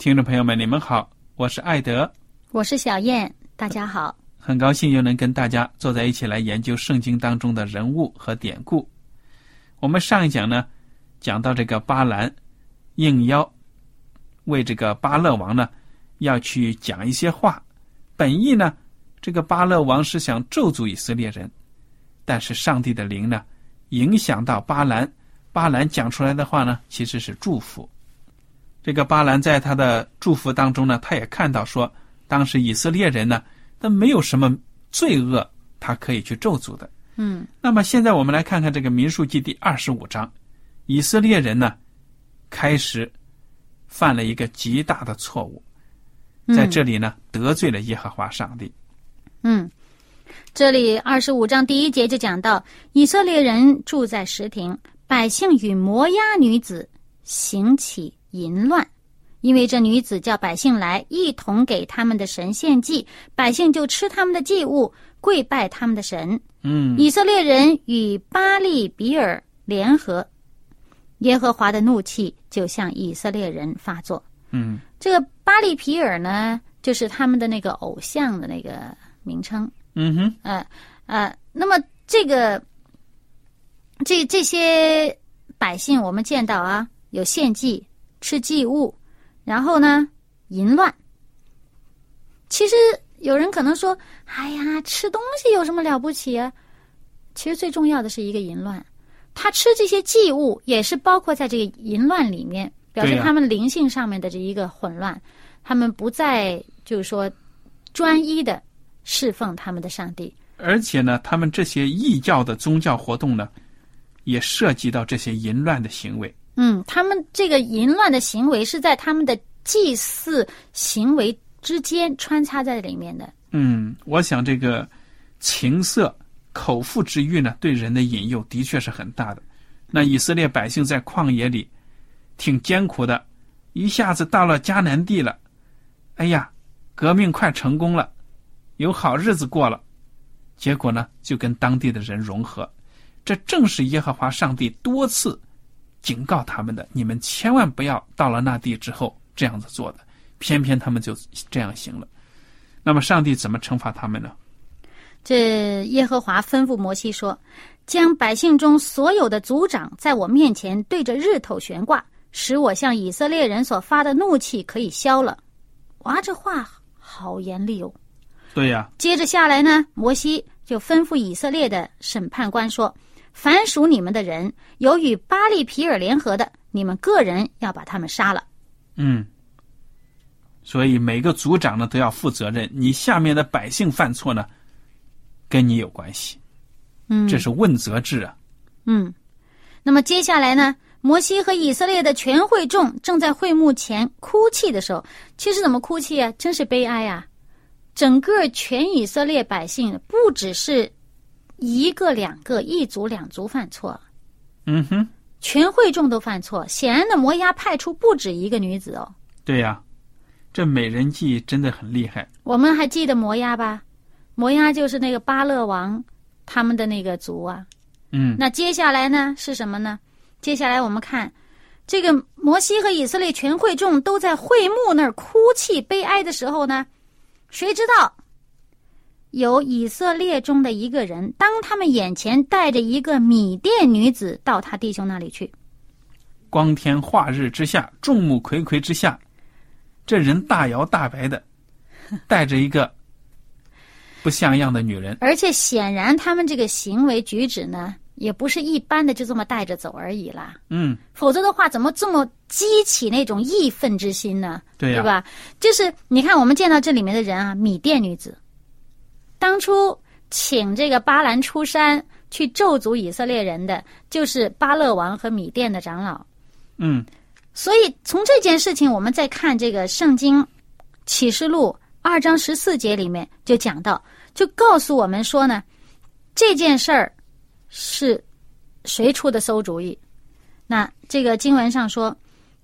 听众朋友们，你们好，我是艾德，我是小燕，大家好，很高兴又能跟大家坐在一起来研究圣经当中的人物和典故。我们上一讲呢，讲到这个巴兰应邀为这个巴勒王呢要去讲一些话，本意呢，这个巴勒王是想咒诅以色列人，但是上帝的灵呢影响到巴兰，巴兰讲出来的话呢其实是祝福。这个巴兰在他的祝福当中呢，他也看到说，当时以色列人呢，他没有什么罪恶，他可以去咒诅的。嗯。那么现在我们来看看这个民数记第二十五章，以色列人呢，开始犯了一个极大的错误，在这里呢得罪了耶和华上帝。嗯，这里二十五章第一节就讲到，以色列人住在石亭，百姓与摩押女子行起。淫乱，因为这女子叫百姓来一同给他们的神献祭，百姓就吃他们的祭物，跪拜他们的神。嗯，以色列人与巴利比尔联合，耶和华的怒气就向以色列人发作。嗯，这个巴利皮尔呢，就是他们的那个偶像的那个名称。嗯哼，呃呃，那么这个这这些百姓，我们见到啊，有献祭。吃祭物，然后呢，淫乱。其实有人可能说：“哎呀，吃东西有什么了不起啊？”其实最重要的是一个淫乱。他吃这些祭物，也是包括在这个淫乱里面，表示他们灵性上面的这一个混乱。他们不再就是说专一的侍奉他们的上帝。而且呢，他们这些异教的宗教活动呢，也涉及到这些淫乱的行为。嗯，他们这个淫乱的行为是在他们的祭祀行为之间穿插在里面的。嗯，我想这个情色、口腹之欲呢，对人的引诱的确是很大的。那以色列百姓在旷野里挺艰苦的，一下子到了迦南地了，哎呀，革命快成功了，有好日子过了，结果呢，就跟当地的人融合。这正是耶和华上帝多次。警告他们的，你们千万不要到了那地之后这样子做的。偏偏他们就这样行了。那么上帝怎么惩罚他们呢？这耶和华吩咐摩西说：“将百姓中所有的族长在我面前对着日头悬挂，使我向以色列人所发的怒气可以消了。”哇，这话好严厉哦。对呀。接着下来呢，摩西就吩咐以色列的审判官说。凡属你们的人，有与巴利皮尔联合的，你们个人要把他们杀了。嗯，所以每个族长呢都要负责任。你下面的百姓犯错呢，跟你有关系。嗯，这是问责制啊。嗯，那么接下来呢，摩西和以色列的全会众正在会幕前哭泣的时候，其实怎么哭泣啊？真是悲哀啊！整个全以色列百姓，不只是。一个两个，一族两族犯错，嗯哼，全会众都犯错。显然的，摩押派出不止一个女子哦。对呀，这美人计真的很厉害。我们还记得摩押吧？摩押就是那个巴勒王他们的那个族啊。嗯，那接下来呢是什么呢？接下来我们看，这个摩西和以色列全会众都在会幕那儿哭泣悲哀的时候呢，谁知道有以色列中的一个人，当他们眼前带着一个米甸女子到他弟兄那里去，光天化日之下，众目睽睽之下，这人大摇大摆的，带着一个不像样的女人。而且显然他们这个行为举止呢，也不是一般的就这么带着走而已啦。嗯，否则的话，怎么这么激起那种义愤之心呢？对呀、对吧？就是你看，我们见到这里面的人啊，米甸女子，当初请这个巴兰出山去咒诅以色列人的，就是巴勒王和米甸的长老。嗯，所以从这件事情，我们再看这个圣经启示录二章十四节里面就讲到，就告诉我们说呢，这件事儿是谁出的馊主意？那这个经文上说，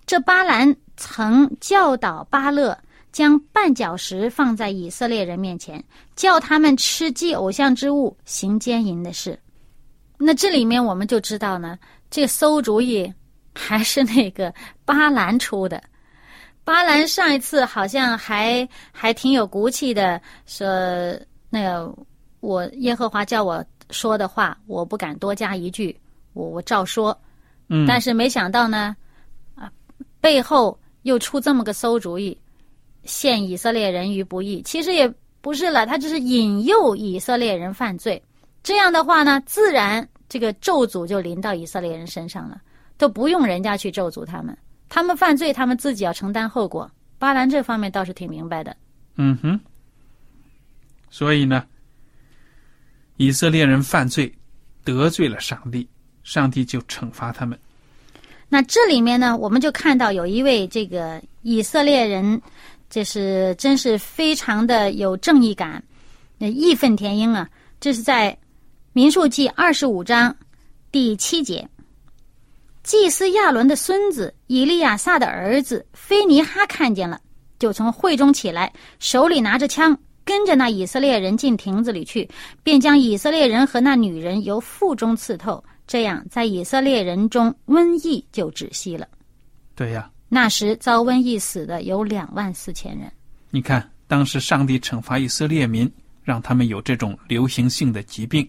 这巴兰曾教导巴勒将绊脚石放在以色列人面前，叫他们吃祭偶像之物，行奸淫的事。那这里面我们就知道呢，这个馊主意还是那个巴兰出的。巴兰上一次好像还还挺有骨气的，说那个我耶和华叫我说的话，我不敢多加一句，我我照说。嗯，但是没想到呢，啊，背后又出这么个馊主意，陷以色列人于不义。其实也不是了，他只是引诱以色列人犯罪。这样的话呢，自然这个咒诅就临到以色列人身上了，都不用人家去咒诅他们，他们犯罪，他们自己要承担后果。巴兰这方面倒是挺明白的。嗯哼，所以呢，以色列人犯罪得罪了上帝，上帝就惩罚他们。那这里面呢，我们就看到有一位这个以色列人，这是真是非常的有正义感，那义愤填膺啊！这是在民数记二十五章第七节，祭司亚伦的孙子以利亚撒的儿子菲尼哈看见了，就从会中起来，手里拿着枪，跟着那以色列人进亭子里去，便将以色列人和那女人由腹中刺透。这样，在以色列人中瘟疫就止息了。对呀，那时遭瘟疫死的有两万四千人。你看，当时上帝惩罚以色列民，让他们有这种流行性的疾病。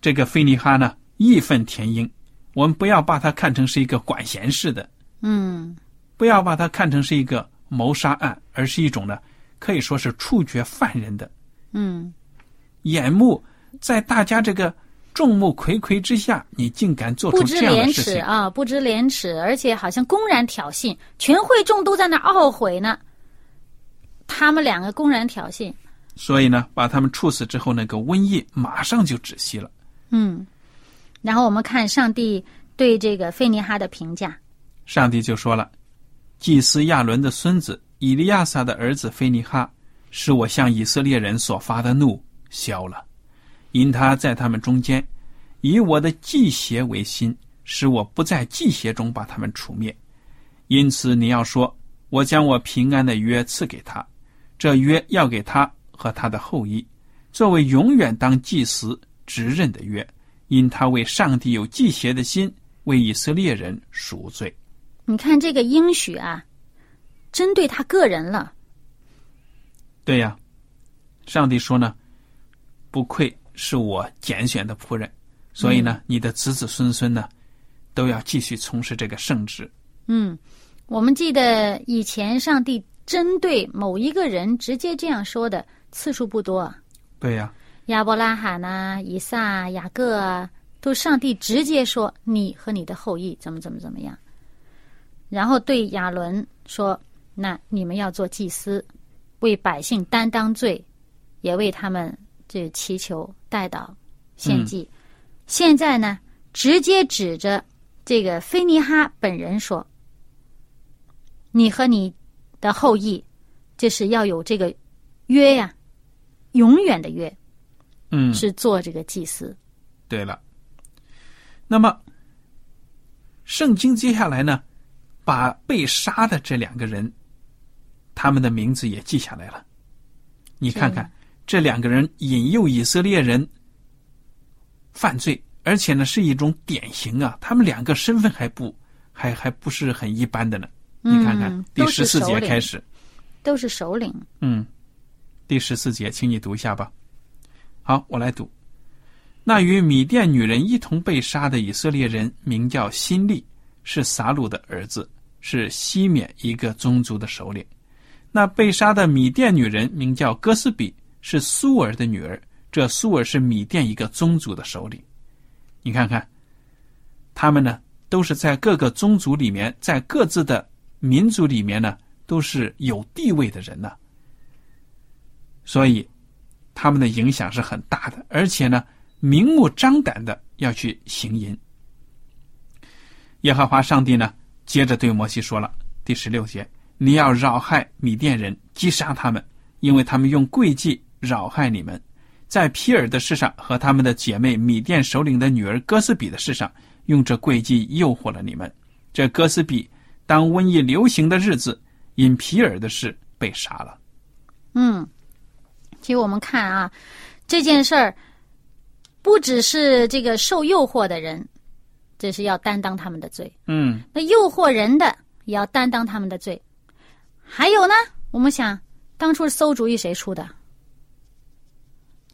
这个菲尼哈呢，义愤填膺。我们不要把他看成是一个管闲事的，嗯，不要把它看成是一个谋杀案，而是一种呢，可以说是处决犯人的。嗯，眼目在大家这个众目睽睽之下，你竟敢做出这样廉的事情？耻啊，不知廉耻，而且好像公然挑衅，全会众都在那儿懊悔呢。他们两个公然挑衅，所以呢，把他们处死之后，那个瘟疫马上就止息了。嗯，然后我们看上帝对这个菲尼哈的评价，上帝就说了：“祭司亚伦的孙子以利亚撒的儿子菲尼哈，是我向以色列人所发的怒消了，因他在他们中间以我的祭邪为心，使我不在祭邪中把他们除灭。因此你要说，我将我平安的约赐给他，这约要给他和他的后裔，作为永远当祭司执任的约，因他为上帝有祭邪的心，为以色列人赎罪。”你看这个应许啊，针对他个人了。对呀，上帝说呢，不愧是我拣选的仆人，所以呢，你的子子孙孙呢，都要继续从事这个圣职。嗯，我们记得以前上帝针对某一个人直接这样说的次数不多啊。对呀，亚伯拉罕呐、以撒、雅各啊，都上帝直接说你和你的后裔怎么怎么怎么样，然后对亚伦说：“那你们要做祭司，为百姓担当罪，也为他们这祈求代祷献祭。现在呢，直接指着这个菲尼哈本人说：“你和你的后裔，就是要有这个约呀，永远的约。”嗯，是做这个祭司。对了。那么，圣经接下来呢，把被杀的这两个人，他们的名字也记下来了。你看看，这两个人引诱以色列人犯罪，而且呢是一种典型啊。他们两个身份还不还还不是很一般的呢。你看看嗯第十四节开始，都是首领。嗯，第十四节，请你读一下吧。好，我来读。那与米甸女人一同被杀的以色列人名叫辛利，是撒鲁的儿子，是西缅一个宗族的首领。那被杀的米甸女人名叫哥斯比，是苏尔的女儿，这苏尔是米甸一个宗族的首领。你看看，他们呢都是在各个宗族里面，在各自的民族里面呢，都是有地位的人呢。所以，他们的影响是很大的，而且呢，明目张胆的要去行淫。耶和华上帝呢，接着对摩西说了，第十六节：你要扰害米甸人，击杀他们，因为他们用诡计扰害你们，在皮尔的事上和他们的姐妹米甸首领的女儿哥斯比的事上，用这诡计诱惑了你们。这哥斯比当瘟疫流行的日子，因皮尔的事被杀了。嗯，其实我们看啊，这件事儿不只是这个受诱惑的人，这是要担当他们的罪；嗯那诱惑人的也要担当他们的罪。还有呢，我们想，当初馊主意谁出的？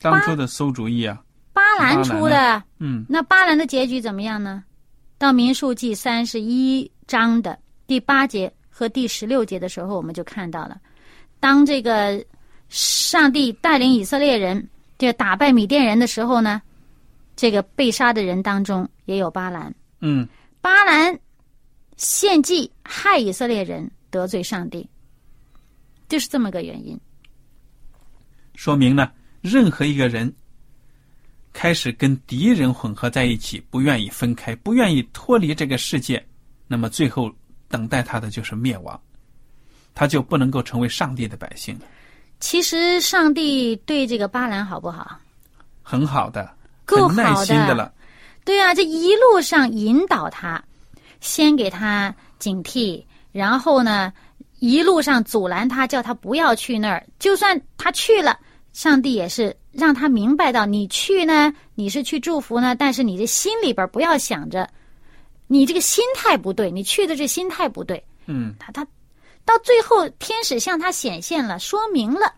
当初的馊主意啊，巴兰出的。嗯那巴兰的结局怎么样呢？到民数记三十一章的第八节和第十六节的时候，我们就看到了，当这个上帝带领以色列人就打败米甸人的时候呢，这个被杀的人当中也有巴兰。嗯巴兰献祭害以色列人，得罪上帝，就是这么个原因。说明呢，任何一个人开始跟敌人混合在一起，不愿意分开，不愿意脱离这个世界，那么最后等待他的就是灭亡，他就不能够成为上帝的百姓了。其实上帝对这个巴兰好不好？很好的，够很耐好的心的了。对啊，这一路上引导他，先给他警惕，然后呢，一路上阻拦他，叫他不要去那儿。就算他去了，上帝也是让他明白到，你去呢，你是去祝福呢，但是你这心里边不要想着，你这个心态不对，你去的这心态不对。嗯他他到最后，天使向他显现了，说明了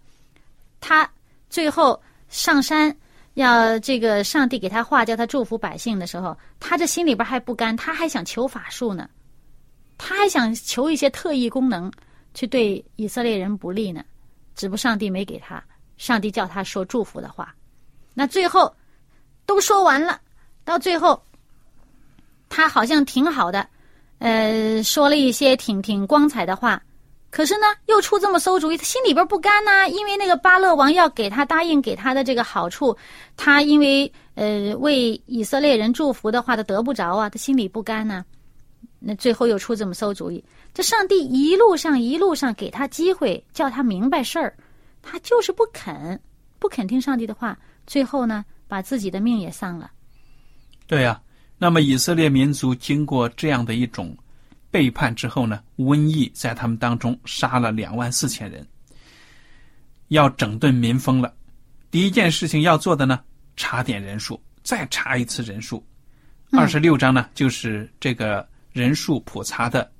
他最后上山要这个上帝给他话，叫他祝福百姓的时候，他这心里边还不甘，他还想求法术呢，他还想求一些特异功能去对以色列人不利呢，只不过上帝没给他，上帝叫他说祝福的话，那最后都说完了，到最后他好像挺好的。呃，说了一些挺挺光彩的话，可是呢，又出这么馊主意，他心里边不甘呐、因为那个巴勒王要给他答应给他的这个好处，他因为呃为以色列人祝福的话，他得不着啊，他心里不甘呐、那最后又出这么馊主意，这上帝一路上一路上给他机会，叫他明白事儿，他就是不肯，不肯听上帝的话，最后呢，把自己的命也丧了。对呀、那么以色列民族经过这样的一种背叛之后呢，瘟疫在他们当中杀了两万四千人，要整顿民风了。第一件事情要做的呢，查点人数，再查一次人数。二十六章呢，就是这个人数普查的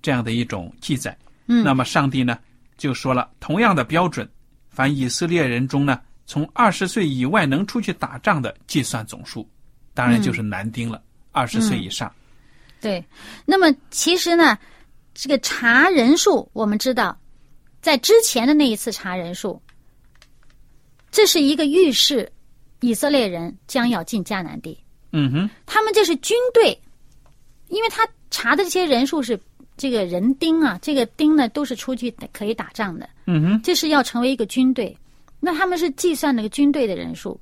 这样的一种记载。嗯那么上帝呢就说了，同样的标准，凡以色列人中呢，从二十岁以外能出去打仗的，计算总数，当然就是男丁了，二十岁以上。对，那么其实呢，这个查人数，我们知道，在之前的那一次查人数，这是一个预示以色列人将要进迦南地，嗯哼，他们这是军队，因为他查的这些人数是这个人丁啊，这个丁呢都是出去可以打仗的，嗯哼，这是要成为一个军队，那他们是计算那个军队的人数，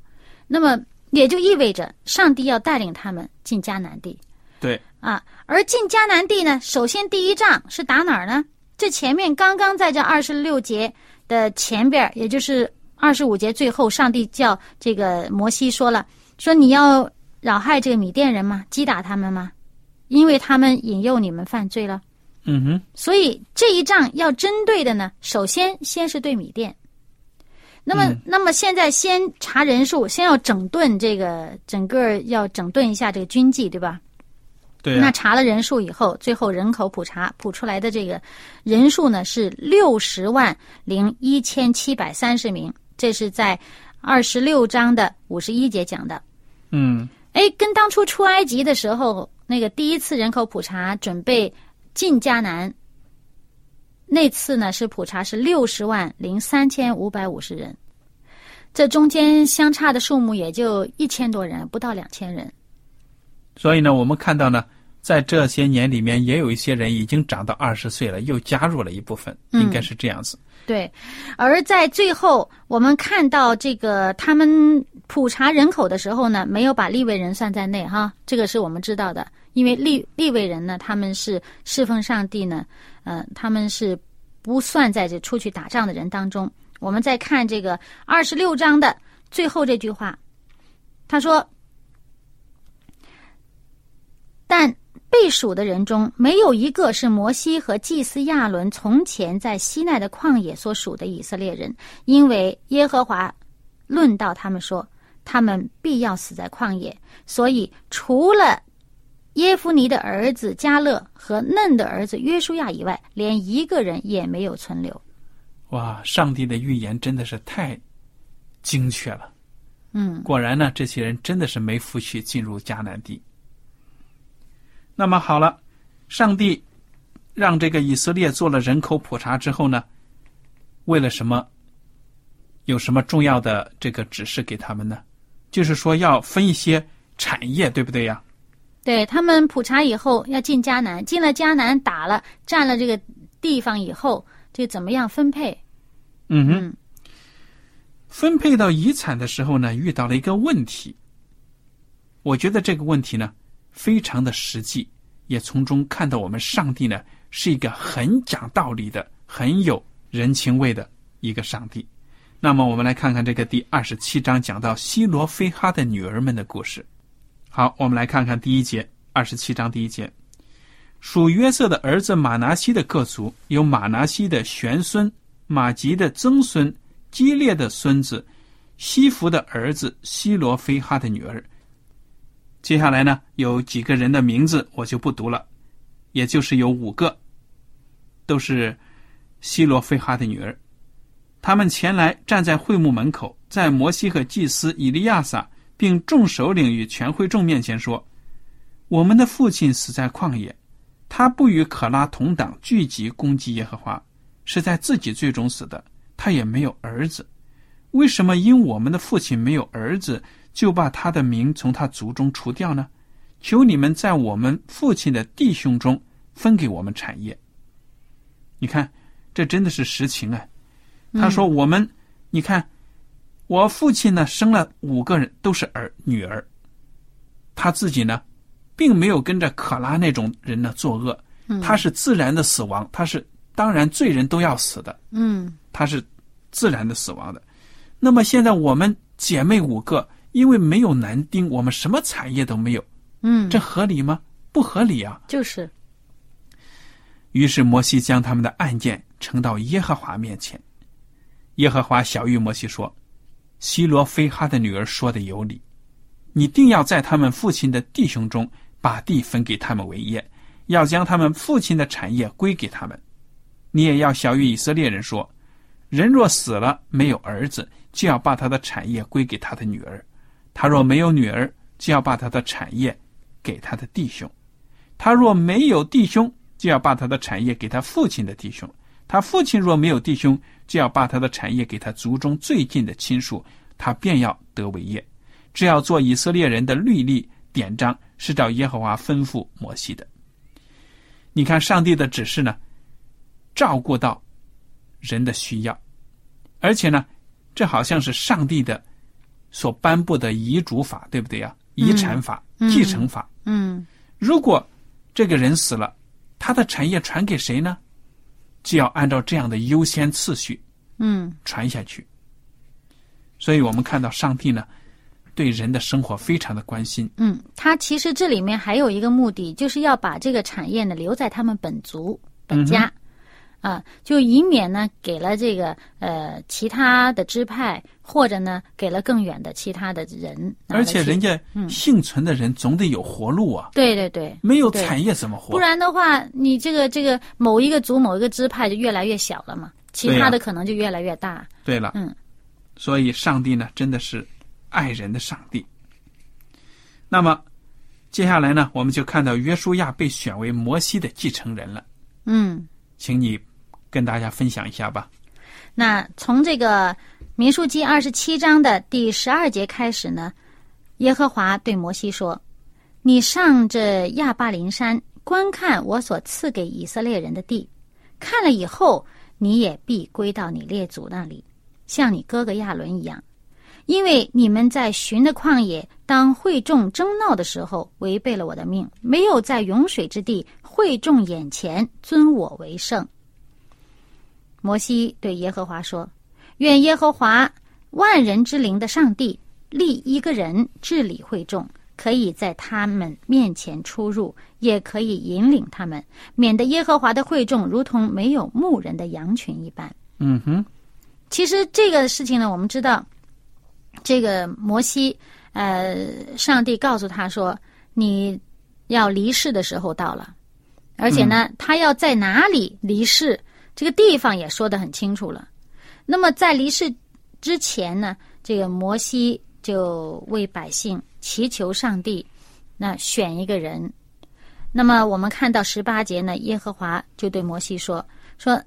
那么也就意味着上帝要带领他们进迦南地。对，啊，而进迦南地呢，首先第一仗是打哪儿呢？这前面刚刚在这二十六节的前边，也就是二十五节最后，上帝叫这个摩西说了，说你要扰害这个米甸人吗？击打他们吗？因为他们引诱你们犯罪了。嗯哼，所以这一仗要针对的呢，首先先是对米店。那么，嗯那么现在先查人数，先要整顿这个整个要整顿一下这个军纪，对吧？对啊、那查了人数以后，最后人口普查普出来的这个人数呢是六十万零一千七百三十名，这是在二十六章的五十一节讲的。嗯，哎，跟当初出埃及的时候那个第一次人口普查准备进迦南，那次呢是普查是六十万零三千五百五十人，这中间相差的数目也就一千多人，不到两千人。所以呢，我们看到呢，在这些年里面，也有一些人已经长到二十岁了，又加入了一部分，嗯应该是这样子。对，而在最后，我们看到这个他们普查人口的时候呢，没有把立位人算在内哈，这个是我们知道的，因为立立位人呢，他们是侍奉上帝呢，呃，他们是不算在这出去打仗的人当中。我们再看这个二十六章的最后这句话，他说：“但被数的人中，没有一个是摩西和祭司亚伦从前在西奈的旷野所属的以色列人，因为耶和华论到他们说，他们必要死在旷野。所以，除了耶夫尼的儿子加勒和嫩的儿子约书亚以外，连一个人也没有存留。哇，上帝的预言真的是太精确了。嗯果然呢，这些人真的是没福气进入迦南地。那么好了，上帝让这个以色列做了人口普查之后呢，为了什么？有什么重要的这个指示给他们呢？就是说要分一些产业，对不对呀？对他们普查以后要进迦南，进了迦南打了占了这个地方以后，这怎么样分配？嗯哼。嗯分配到遗产的时候呢，遇到了一个问题。我觉得这个问题呢，非常的实际，也从中看到我们上帝呢是一个很讲道理的、很有人情味的一个上帝。那么，我们来看看这个第二十七章讲到西罗非哈的女儿们的故事。好，我们来看看第一节，二十七章第一节，属约瑟的儿子马拿西的各族有马拿西的玄孙、马吉的曾孙。基列的孙子西弗的儿子西罗非哈的女儿。接下来呢，有几个人的名字我就不读了，也就是有五个，都是西罗非哈的女儿。他们前来站在会幕门口，在摩西和祭司以利亚撒并众首领与全会众面前说：“我们的父亲死在旷野，他不与可拉同党聚集攻击耶和华，是在自己罪中死的。”他也没有儿子，为什么因我们的父亲没有儿子，就把他的名从他族中除掉呢？求你们在我们父亲的弟兄中分给我们产业。你看，这真的是实情啊！他说：“我们，你看，我父亲呢生了五个人，都是儿女儿，他自己呢，并没有跟着可拉那种人呢作恶，他是自然的死亡，他是当然罪人都要死的，嗯。他是自然的死亡的。那么现在我们姐妹五个，因为没有男丁，我们什么产业都没有，嗯，这合理吗？不合理啊！就是。于是摩西将他们的案件呈到耶和华面前。耶和华小谕摩西说：“希罗非哈的女儿说的有理，你定要在他们父亲的弟兄中把地分给他们为业，要将他们父亲的产业归给他们。你也要小谕以色列人说：人若死了没有儿子，就要把他的产业归给他的女儿；他若没有女儿，就要把他的产业给他的弟兄；他若没有弟兄，就要把他的产业给他父亲的弟兄；他父亲若没有弟兄，就要把他的产业给他族中最近的亲属，他便要得为业。这要做以色列人的律例典章，是照耶和华吩咐摩西的。你看，上帝的指示呢，照顾到人的需要，而且呢，这好像是上帝的所颁布的遗嘱法，对不对呀？遗产法、嗯继承法。嗯如果这个人死了，他的产业传给谁呢？就要按照这样的优先次序嗯传下去。所以我们看到上帝呢，对人的生活非常的关心。嗯，他其实这里面还有一个目的，就是要把这个产业呢留在他们本族本家，啊，就以免呢给了这个呃其他的支派，或者呢给了更远的其他的人。而且人家幸存的人总得有活路啊。对对对，没有产业怎么活？不然的话，你这个这个某一个族某一个支派就越来越小了嘛，其他的可能就越来越大。对了，嗯。所以，上帝呢，真的是爱人的上帝。那么，接下来呢，我们就看到约书亚被选为摩西的继承人了。嗯，请你跟大家分享一下吧。那从这个民数记二十七章的第十二节开始呢，耶和华对摩西说：“你上这亚巴林山，观看我所赐给以色列人的地。看了以后，你也必归到你列祖那里。”像你哥哥亚伦一样，因为你们在寻的旷野，当会众争闹的时候，违背了我的命，没有在涌水之地会众眼前尊我为圣。摩西对耶和华说：“愿耶和华万人之灵的上帝立一个人治理会众，可以在他们面前出入，也可以引领他们，免得耶和华的会众如同没有牧人的羊群一般。”嗯哼。其实这个事情呢，我们知道，这个摩西，呃，上帝告诉他说，你要离世的时候到了，而且呢，他要在哪里离世，这个地方也说得很清楚了。那么在离世之前呢，这个摩西就为百姓祈求上帝，那选一个人。那么我们看到十八节呢，耶和华就对摩西说说。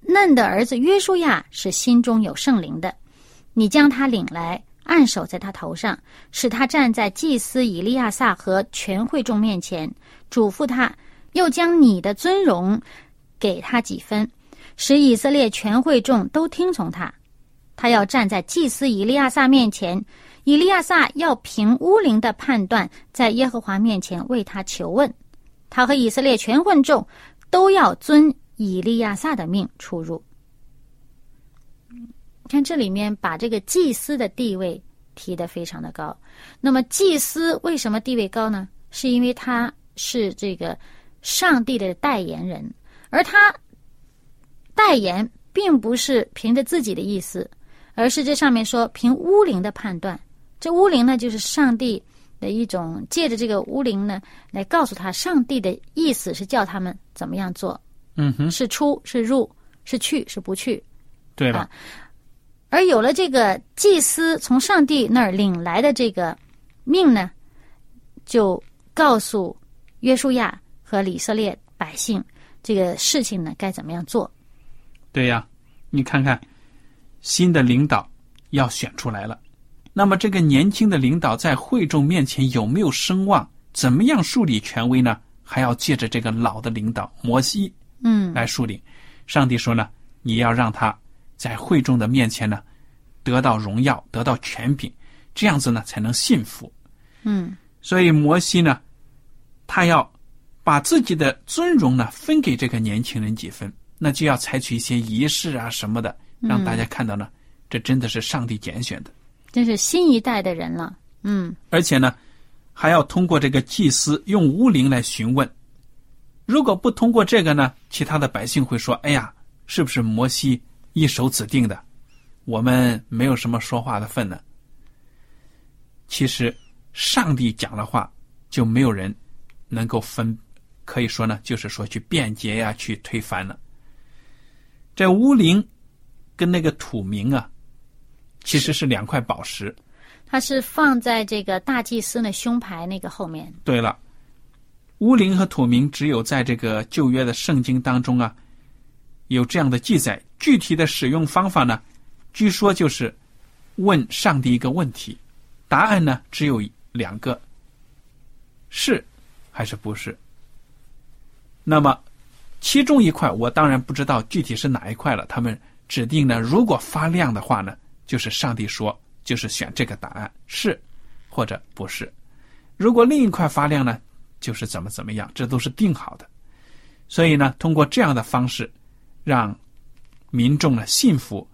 嫩的儿子约书亚是心中有圣灵的，你将他领来，按手在他头上，使他站在祭司以利亚撒和全会众面前，嘱咐他，又将你的尊荣给他几分，使以色列全会众都听从他。他要站在祭司以利亚撒面前，以利亚撒要凭乌灵的判断，在耶和华面前为他求问。他和以色列全会众都要遵。以利亚撒的命出入，看这里面把这个祭司的地位提得非常的高。那么祭司为什么地位高呢？是因为他是这个上帝的代言人，而他代言并不是凭着自己的意思，而是这上面说凭巫灵的判断。这巫灵呢，就是上帝的一种借着这个巫灵呢，来告诉他上帝的意思是叫他们怎么样做。嗯哼，是出是入是去是不去，对了。而有了这个祭司从上帝那儿领来的这个命呢，就告诉约书亚和以色列百姓这个事情呢该怎么样做。对呀，你看看新的领导要选出来了，那么这个年轻的领导在会众面前有没有声望？怎么样树立权威呢？还要借着这个老的领导摩西。嗯，来树立。上帝说呢，你要让他在会众的面前呢，得到荣耀，得到权柄，这样子呢才能信服。嗯，所以摩西呢，他要把自己的尊荣呢分给这个年轻人几分，那就要采取一些仪式啊什么的，让大家看到呢，这真的是上帝拣选的，这是新一代的人了。嗯，而且呢，还要通过这个祭司用巫灵来询问。如果不通过这个呢，其他的百姓会说：“哎呀，是不是摩西一手指定的？我们没有什么说话的份呢。”其实，上帝讲的话就没有人能够分，可以说呢，就是说去辩解呀，去推翻了。这乌灵跟那个土明啊，其实是两块宝石，它是放在这个大祭司的胸牌那个后面。对了。乌灵和土明只有在这个旧约的圣经当中啊，有这样的记载。具体的使用方法呢，据说就是问上帝一个问题，答案呢只有两个：是还是不是。那么其中一块我当然不知道具体是哪一块了。他们指定呢，如果发亮的话呢，就是上帝说，就是选这个答案是或者不是。如果另一块发亮呢？就是怎么怎么样，这都是定好的。所以呢，通过这样的方式，让民众呢信服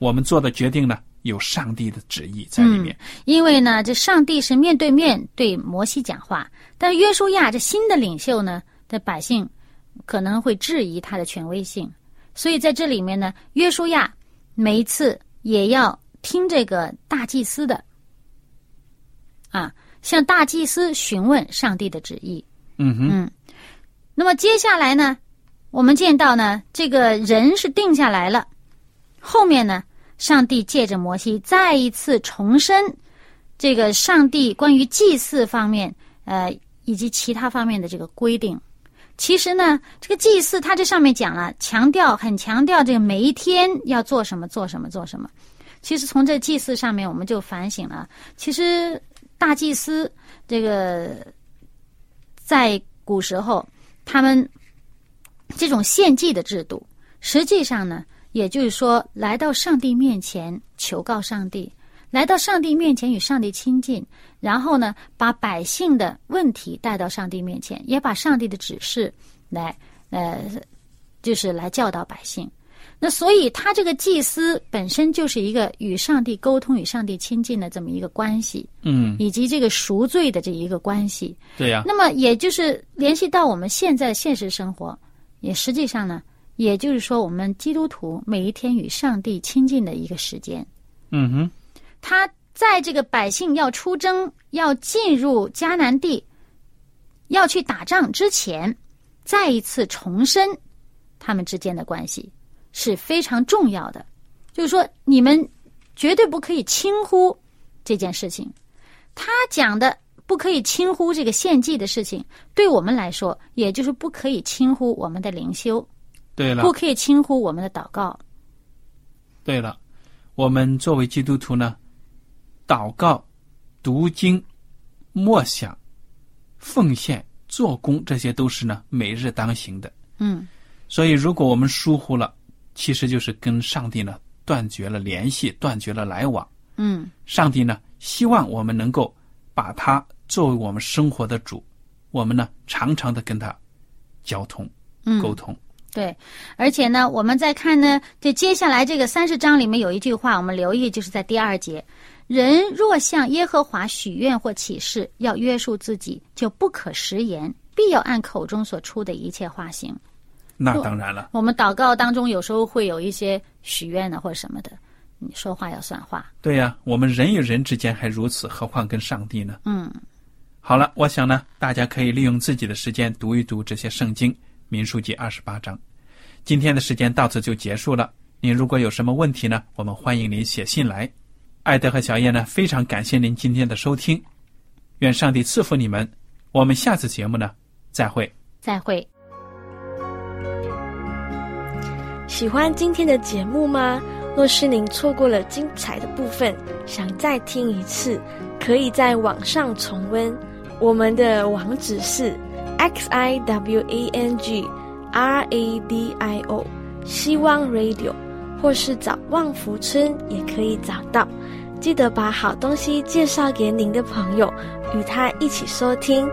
我们做的决定呢，有上帝的旨意在里面。因为呢，这上帝是面对面对摩西讲话，但约书亚这新的领袖呢，的百姓可能会质疑他的权威性，所以在这里面呢，约书亚每一次也要听这个大祭司的，啊，向大祭司询问上帝的旨意。嗯哼，嗯，那么接下来呢，我们见到呢，这个人是定下来了，后面呢，上帝借着摩西再一次重申这个上帝关于祭祀方面，呃，以及其他方面的这个规定。其实呢，这个祭祀它这上面讲了，强调很强调这个每一天要做什么，做什么，做什么。其实从这祭祀上面，我们就反省了，其实大祭司这个。在古时候，他们这种献祭的制度，实际上呢，也就是说，来到上帝面前求告上帝，来到上帝面前与上帝亲近，然后呢，把百姓的问题带到上帝面前，也把上帝的指示来，呃，就是来教导百姓。那所以，他这个祭司本身就是一个与上帝沟通、与上帝亲近的这么一个关系，嗯，以及这个赎罪的这一个关系。对呀。那么，也就是联系到我们现在现实生活，也实际上呢，也就是说，我们基督徒每一天与上帝亲近的一个时间。嗯哼。他在这个百姓要出征、要进入迦南地、要去打仗之前，再一次重申他们之间的关系。是非常重要的，就是说，你们绝对不可以轻忽这件事情。他讲的不可以轻忽这个献祭的事情，对我们来说，也就是不可以轻忽我们的灵修。对了，不可以轻忽我们的祷告。对了，我们作为基督徒呢，祷告、读经、默想、奉献、做工，这些都是呢每日当行的。嗯，所以如果我们疏忽了，其实就是跟上帝呢断绝了联系，断绝了来往。嗯，上帝呢希望我们能够把他作为我们生活的主，我们呢常常的跟他交通、沟通。对，而且呢，我们再看呢，这接下来这个三十章里面有一句话，我们留意，就是在第二节：人若向耶和华许愿或起誓，要约束自己，就不可食言，必要按口中所出的一切话行。那当然了，我们祷告当中有时候会有一些许愿的或者什么的，你说话要算话。对呀，我们人与人之间还如此，何况跟上帝呢？嗯，好了，我想呢，大家可以利用自己的时间读一读这些圣经，《民书记》二十八章。今天的时间到此就结束了。您如果有什么问题呢，我们欢迎您写信来。艾德和小叶呢，非常感谢您今天的收听，愿上帝赐福你们。我们下次节目呢，再会。再会。喜欢今天的节目吗？若是您错过了精彩的部分，想再听一次，可以在网上重温。我们的网址是 x i w a n g r a d i o 希望 Radio，或是找旺福村也可以找到。记得把好东西介绍给您的朋友，与他一起收听。